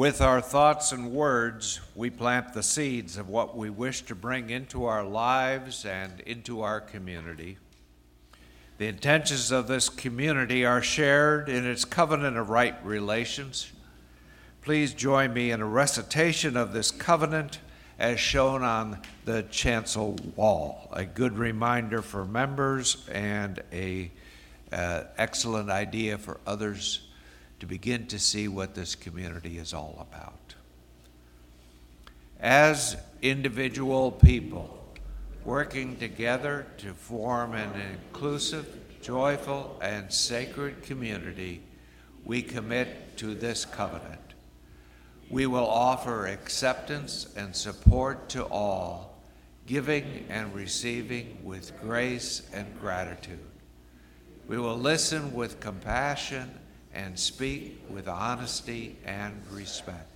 With our thoughts and words, we plant the seeds of what we wish to bring into our lives and into our community. The intentions of this community are shared in its covenant of right relations. Please join me in a recitation of this covenant as shown on the chancel wall. A good reminder for members and a uh, excellent idea for others to begin to see what this community is all about. As individual people working together to form an inclusive, joyful, and sacred community, we commit to this covenant. We will offer acceptance and support to all, giving and receiving with grace and gratitude. We will listen with compassion and speak with honesty and respect.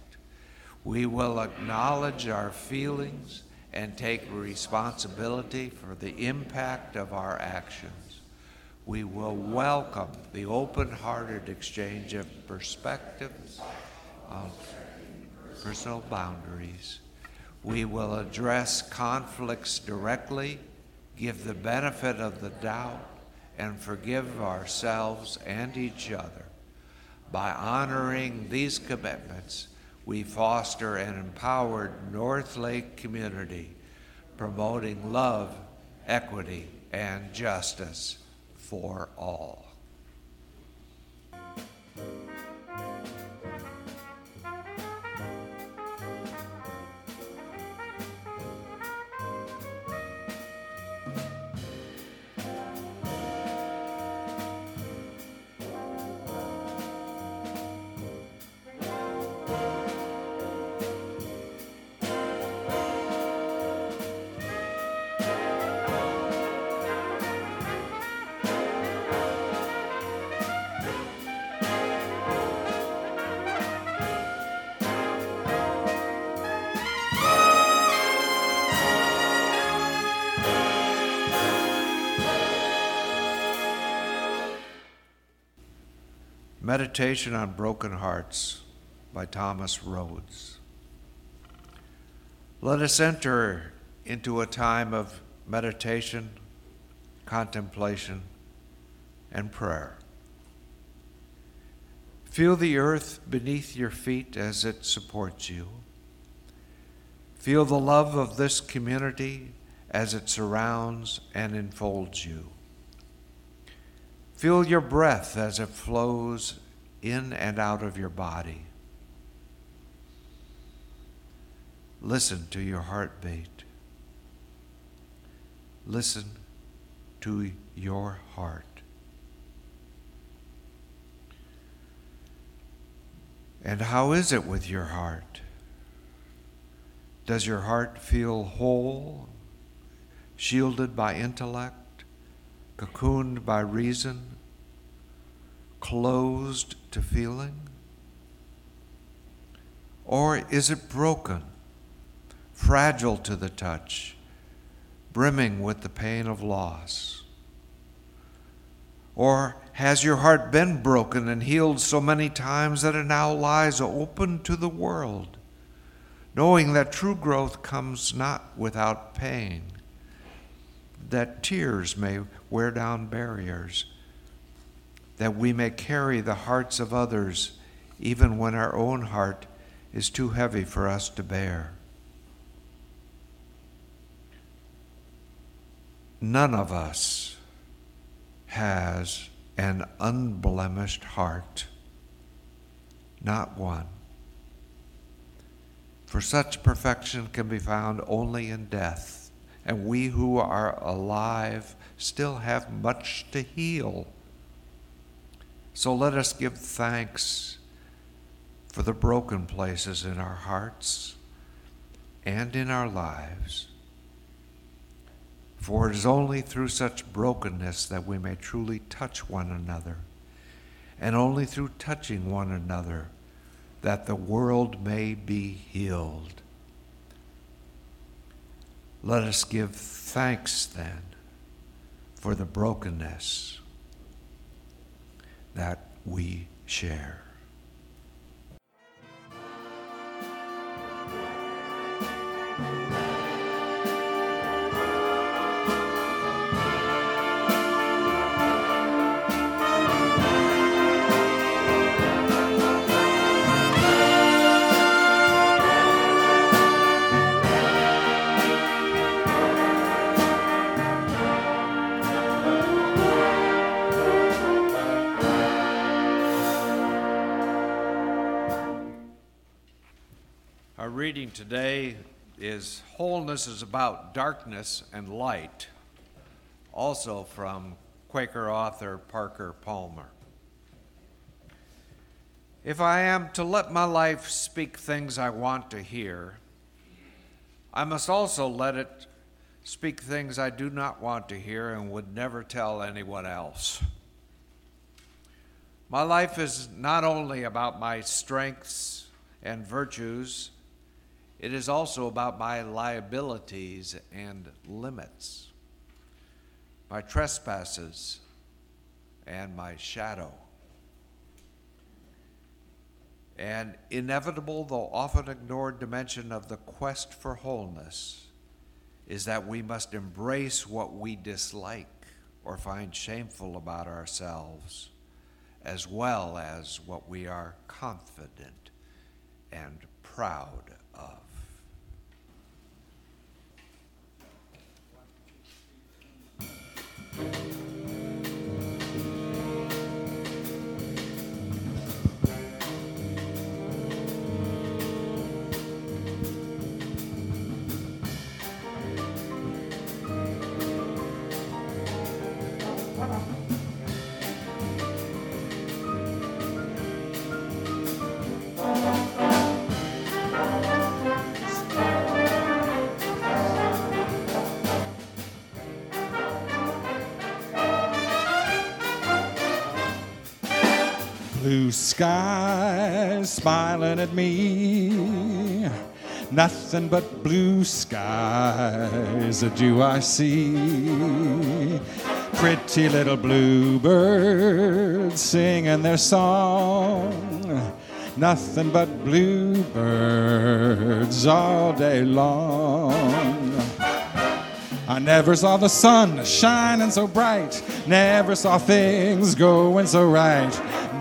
We will acknowledge our feelings and take responsibility for the impact of our actions. We will welcome the open hearted exchange of perspectives on personal boundaries. We will address conflicts directly, give the benefit of the doubt, and forgive ourselves and each other. By honoring these commitments, we foster an empowered North Lake community promoting love, equity, and justice for all. Meditation on Broken Hearts by Thomas Rhodes. Let us enter into a time of meditation, contemplation, and prayer. Feel the earth beneath your feet as it supports you. Feel the love of this community as it surrounds and enfolds you. Feel your breath as it flows in and out of your body. Listen to your heartbeat. Listen to your heart. And how is it with your heart? Does your heart feel whole, shielded by intellect, cocooned by reason? closed to feeling? Or is it broken, fragile to the touch, brimming with the pain of loss? Or has your heart been broken and healed so many times that it now lies open to the world, knowing that true growth comes not without pain, that tears may wear down barriers, that we may carry the hearts of others even when our own heart is too heavy for us to bear. None of us has an unblemished heart, not one. For such perfection can be found only in death, and we who are alive still have much to heal. So let us give thanks for the broken places in our hearts and in our lives. For it is only through such brokenness that we may truly touch one another, and only through touching one another that the world may be healed. Let us give thanks then for the brokenness that we share. Wholeness is About Darkness and Light, also from Quaker author Parker Palmer. If I am to let my life speak things I want to hear, I must also let it speak things I do not want to hear and would never tell anyone else. My life is not only about my strengths and virtues it is also about my liabilities and limits, my trespasses and my shadow. An inevitable, though often ignored, dimension of the quest for wholeness is that we must embrace what we dislike or find shameful about ourselves, as well as what we are confident and proud of. Blue skies smiling at me. Nothing but blue skies do I see. Pretty little bluebirds singing their song. Nothing but bluebirds all day long. I never saw the sun shining so bright, never saw things going so right.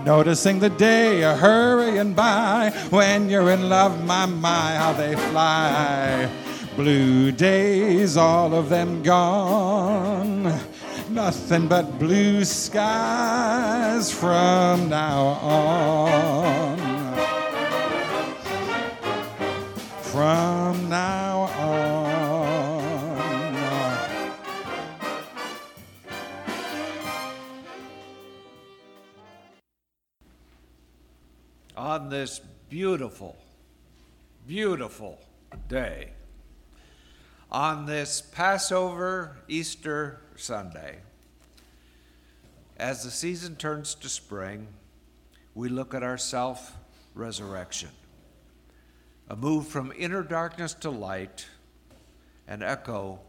Noticing the day a hurrying by. When you're in love, my, my, how they fly. Blue days, all of them gone. Nothing but blue skies from now on. From now on this beautiful, beautiful day, on this Passover Easter Sunday, as the season turns to spring, we look at our self resurrection, a move from inner darkness to light, an echo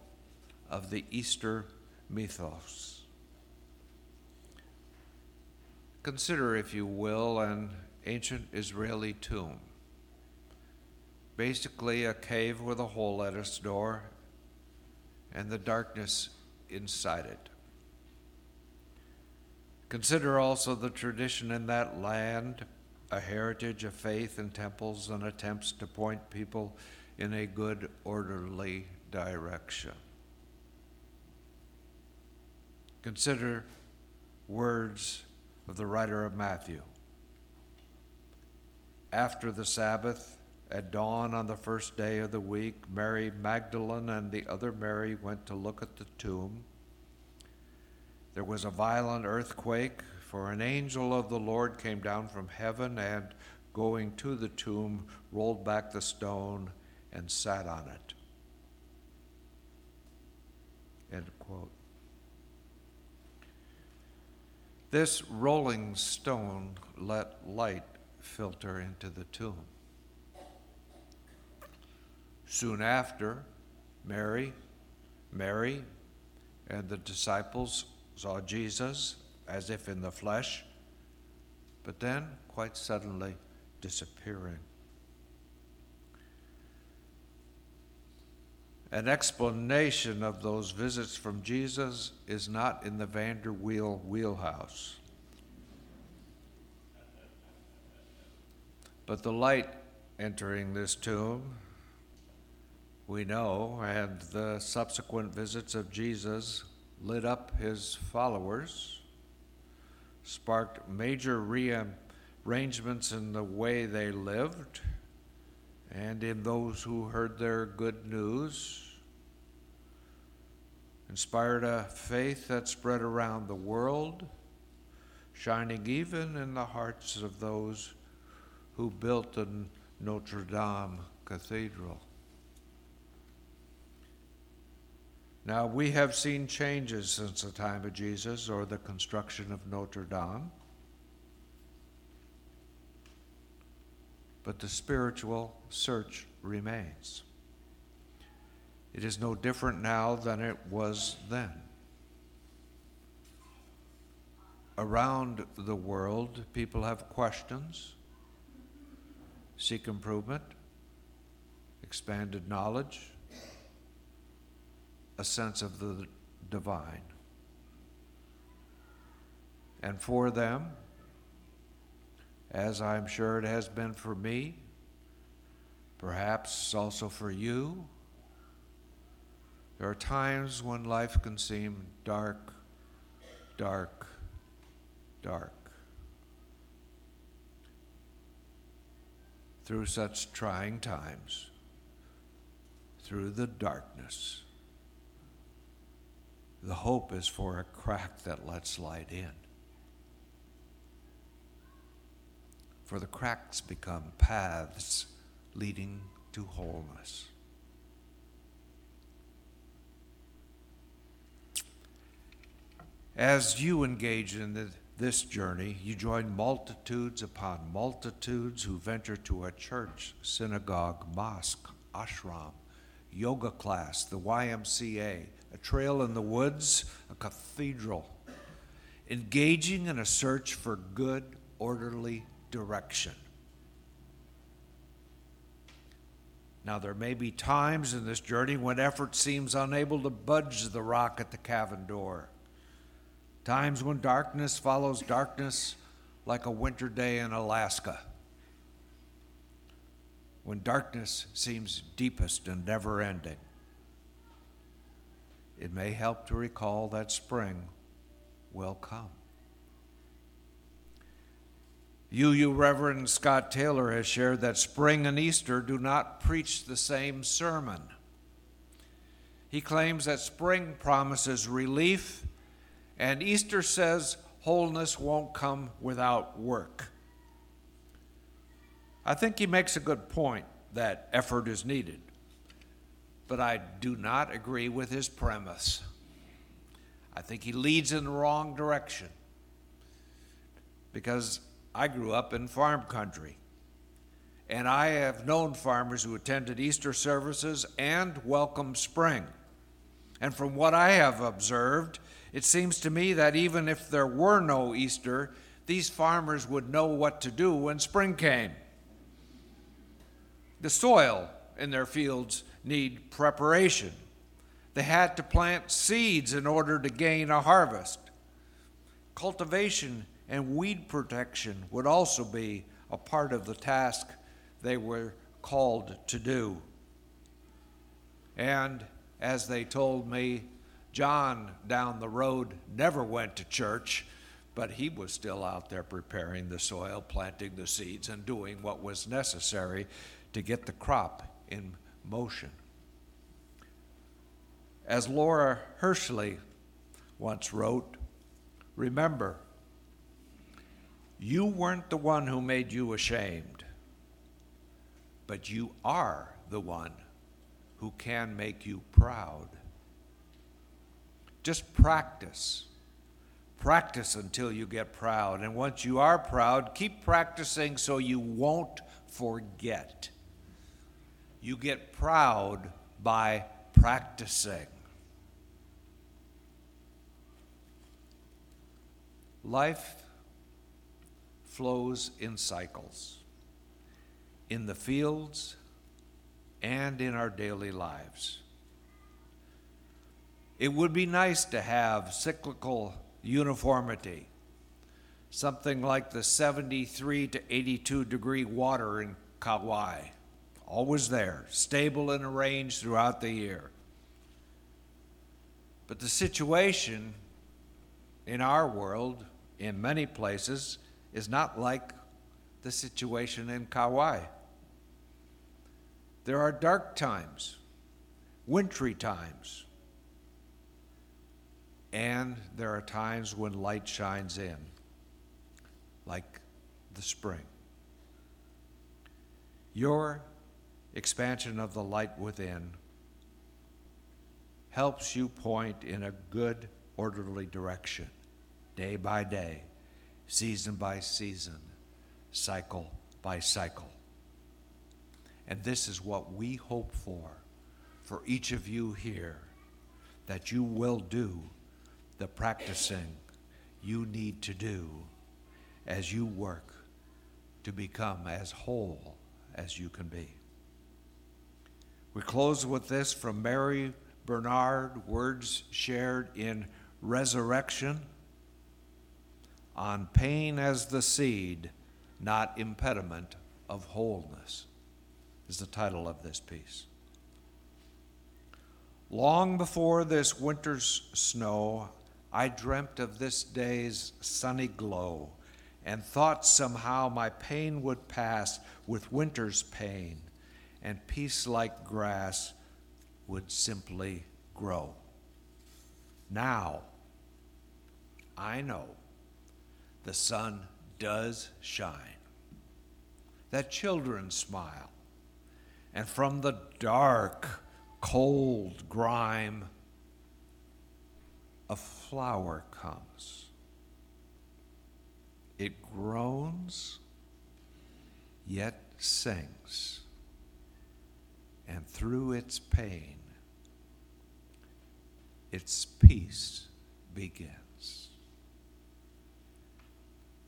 of the Easter mythos. Consider, if you will, an ancient Israeli tomb. Basically, a cave with a hole at its door and the darkness inside it. Consider also the tradition in that land, a heritage of faith and temples and attempts to point people in a good, orderly direction. Consider words of the writer of Matthew after the Sabbath, at dawn on the first day of the week, Mary Magdalene and the other Mary went to look at the tomb. There was a violent earthquake, for an angel of the Lord came down from heaven and, going to the tomb, rolled back the stone and sat on it. End quote. This rolling stone let light filter into the tomb. Soon after, Mary, Mary, and the disciples saw Jesus as if in the flesh, but then quite suddenly disappearing. An explanation of those visits from Jesus is not in the Vanderweel wheelhouse. But the light entering this tomb, we know, and the subsequent visits of Jesus lit up his followers, sparked major rearrangements in the way they lived, and in those who heard their good news, inspired a faith that spread around the world, shining even in the hearts of those who built the Notre Dame Cathedral. Now, we have seen changes since the time of Jesus or the construction of Notre Dame. But the spiritual search remains. It is no different now than it was then. Around the world, people have questions, seek improvement, expanded knowledge a sense of the divine. And for them, as I'm sure it has been for me, perhaps also for you, there are times when life can seem dark, dark, dark. Through such trying times, through the darkness, the hope is for a crack that lets light in. For the cracks become paths leading to wholeness. As you engage in the, this journey, you join multitudes upon multitudes who venture to a church, synagogue, mosque, ashram, yoga class, the YMCA, a trail in the woods, a cathedral, engaging in a search for good, orderly direction. Now, there may be times in this journey when effort seems unable to budge the rock at the cabin door. Times when darkness follows darkness like a winter day in Alaska. When darkness seems deepest and never ending it may help to recall that spring will come. UU Reverend Scott Taylor has shared that spring and Easter do not preach the same sermon. He claims that spring promises relief, and Easter says wholeness won't come without work. I think he makes a good point that effort is needed but I do not agree with his premise. I think he leads in the wrong direction because I grew up in farm country. And I have known farmers who attended Easter services and welcomed spring. And from what I have observed, it seems to me that even if there were no Easter, these farmers would know what to do when spring came. The soil in their fields need preparation. They had to plant seeds in order to gain a harvest. Cultivation and weed protection would also be a part of the task they were called to do. And as they told me, John down the road never went to church, but he was still out there preparing the soil, planting the seeds, and doing what was necessary to get the crop in motion. As Laura Hershey once wrote, remember, you weren't the one who made you ashamed, but you are the one who can make you proud. Just practice. Practice until you get proud. And once you are proud, keep practicing so you won't forget. You get proud by practicing. Life flows in cycles, in the fields and in our daily lives. It would be nice to have cyclical uniformity, something like the 73 to 82 degree water in Kauai always there, stable and arranged throughout the year. But the situation in our world, in many places, is not like the situation in Kauai. There are dark times, wintry times, and there are times when light shines in, like the spring. Your expansion of the light within helps you point in a good, orderly direction, day by day, season by season, cycle by cycle. And this is what we hope for, for each of you here, that you will do the practicing you need to do as you work to become as whole as you can be. We close with this from Mary Bernard, words shared in Resurrection on pain as the seed, not impediment of wholeness, is the title of this piece. Long before this winter's snow, I dreamt of this day's sunny glow and thought somehow my pain would pass with winter's pain, and peace like grass would simply grow. Now, I know the sun does shine, that children smile, and from the dark, cold grime, a flower comes. It groans, yet sings, and through its pain, its peace begins.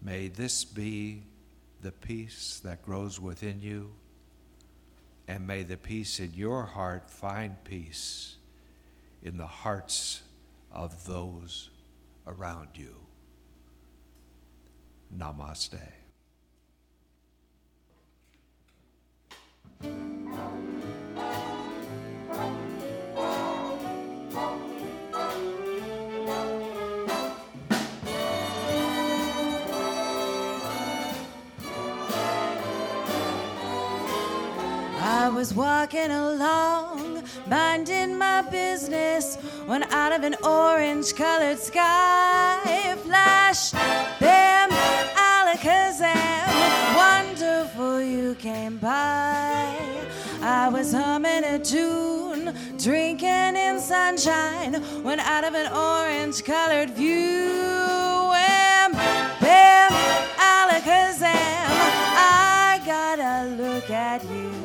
May this be the peace that grows within you, and may the peace in your heart find peace in the hearts of those around you. Namaste. Was walking along, minding my business, when out of an orange colored sky flashed bam, alakazam, wonderful you came by. I was humming a tune, drinking in sunshine, when out of an orange colored view, wham, bam, alakazam, I gotta look at you.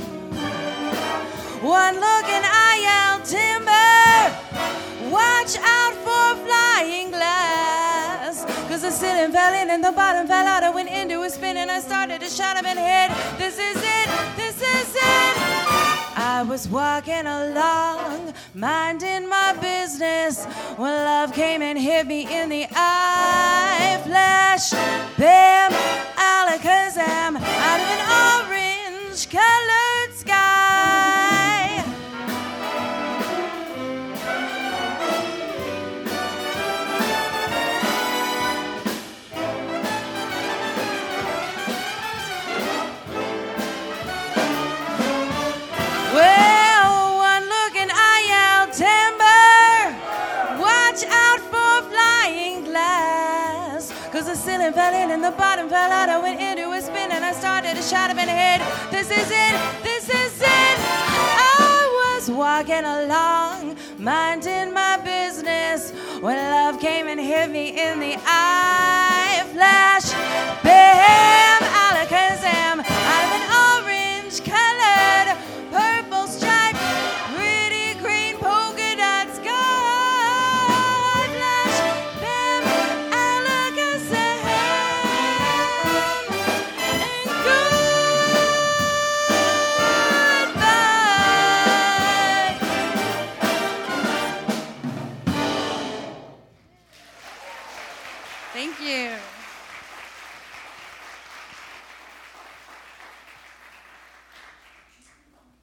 One look and I yell timber. Watch out for flying glass. Cause the ceiling fell in and the bottom fell out. I went into a spin and I started to shout up and hit. This is it, this is it. I was walking along, minding my business, when love came and hit me in the eye. Flash, bam, This is it, this is it. I was walking along, minding my business. When love came and hit me in the eye.